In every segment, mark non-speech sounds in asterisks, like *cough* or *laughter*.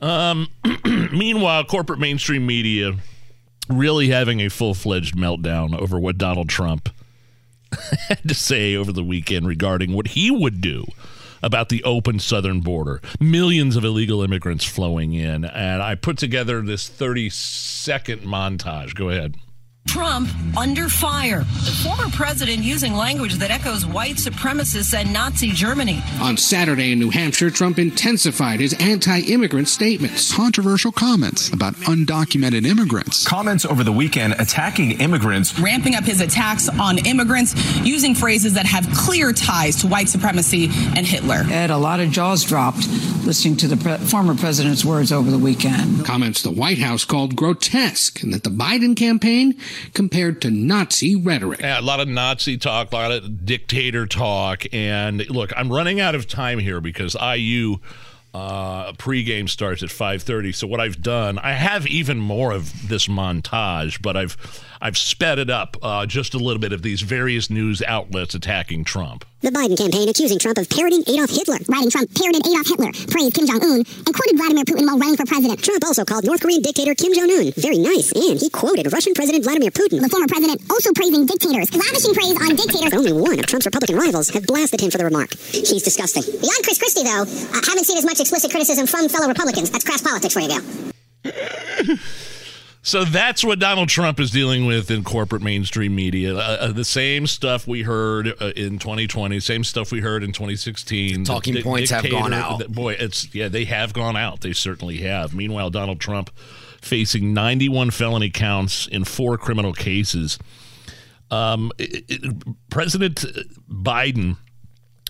Um, *clears throat* meanwhile, corporate mainstream media really having a full fledged meltdown over what Donald Trump *laughs* had to say over the weekend regarding what he would do about the open southern border. Millions of illegal immigrants flowing in. And I put together this 30 second montage. Go ahead. Trump under fire. The former president using language that echoes white supremacists and Nazi Germany. On Saturday in New Hampshire, Trump intensified his anti immigrant statements. Controversial comments about undocumented immigrants. Comments over the weekend attacking immigrants. Ramping up his attacks on immigrants using phrases that have clear ties to white supremacy and Hitler. Ed, a lot of jaws dropped listening to the pre- former president's words over the weekend. Comments the White House called grotesque and that the Biden campaign compared to Nazi rhetoric. Yeah, a lot of Nazi talk, a lot of dictator talk. And look, I'm running out of time here because IU uh, pregame starts at 5:30. So what I've done, I have even more of this montage, but I've I've sped it up uh, just a little bit of these various news outlets attacking Trump. The Biden campaign accusing Trump of parroting Adolf Hitler. Writing Trump parroted Adolf Hitler, praised Kim Jong Un, and quoted Vladimir Putin while running for president. Trump also called North Korean dictator Kim Jong Un very nice, and he quoted Russian President Vladimir Putin. The former president also praising dictators, lavishing praise on dictators. Only one of Trump's Republican rivals have blasted him for the remark. He's disgusting. Beyond Chris Christie, though, I haven't seen as much explicit criticism from fellow Republicans. That's crass politics for you, Bill. *laughs* So that's what Donald Trump is dealing with in corporate mainstream media. Uh, uh, the same stuff we heard uh, in 2020, same stuff we heard in 2016. Talking The points have gone out. the- Boy, it's yeah, they have gone out. They certainly have. Meanwhile, Donald Trump facing 91 felony counts in four criminal cases. Um, it- it- President Biden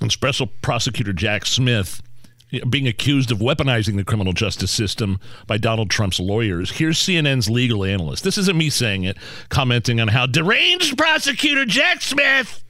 and Special Prosecutor Jack Smith being accused of weaponizing the criminal justice system by Donald Trump's lawyers. Here's CNN's legal analyst. This isn't me saying it, commenting on how deranged prosecutor Jack Smith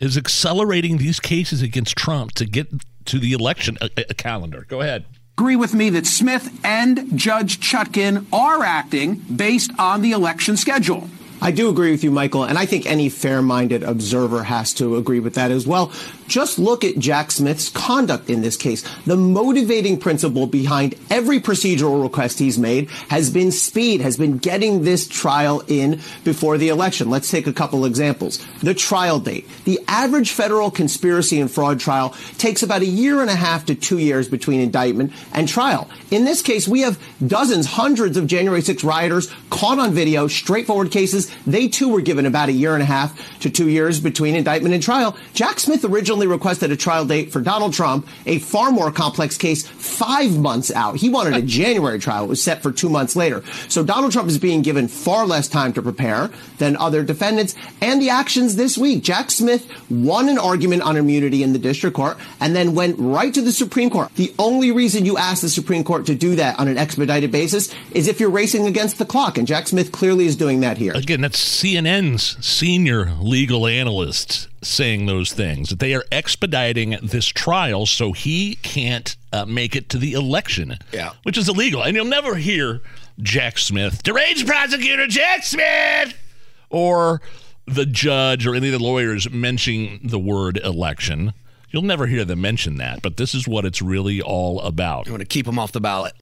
is accelerating these cases against Trump to get to the election a, a calendar. Go ahead. agree with me that Smith and Judge Chutkan are acting based on the election schedule. I do agree with you, Michael, and I think any fair minded observer has to agree with that as well. Just look at Jack Smith's conduct in this case. The motivating principle behind every procedural request he's made has been speed, has been getting this trial in before the election. Let's take a couple examples. The trial date. The average federal conspiracy and fraud trial takes about a year and a half to two years between indictment and trial. In this case, we have dozens, hundreds of January 6 rioters caught on video, straightforward cases. They too were given about a year and a half to two years between indictment and trial. Jack Smith originally requested a trial date for Donald Trump, a far more complex case, five months out. He wanted a *laughs* January trial. It was set for two months later. So Donald Trump is being given far less time to prepare than other defendants. And the actions this week. Jack Smith won an argument on immunity in the district court and then went right to the Supreme Court. The only reason you ask the Supreme Court to do that on an expedited basis is if you're racing against the clock. And Jack Smith clearly is doing that here. Again, that's CNN's senior legal analyst saying those things. That they are expediting this trial so he can't uh, make it to the election. Yeah. Which is illegal. And you'll never hear Jack Smith, deranged prosecutor Jack Smith, or the judge or any of the lawyers mentioning the word election. You'll never hear them mention that, but this is what it's really all about. You want to keep them off the ballot.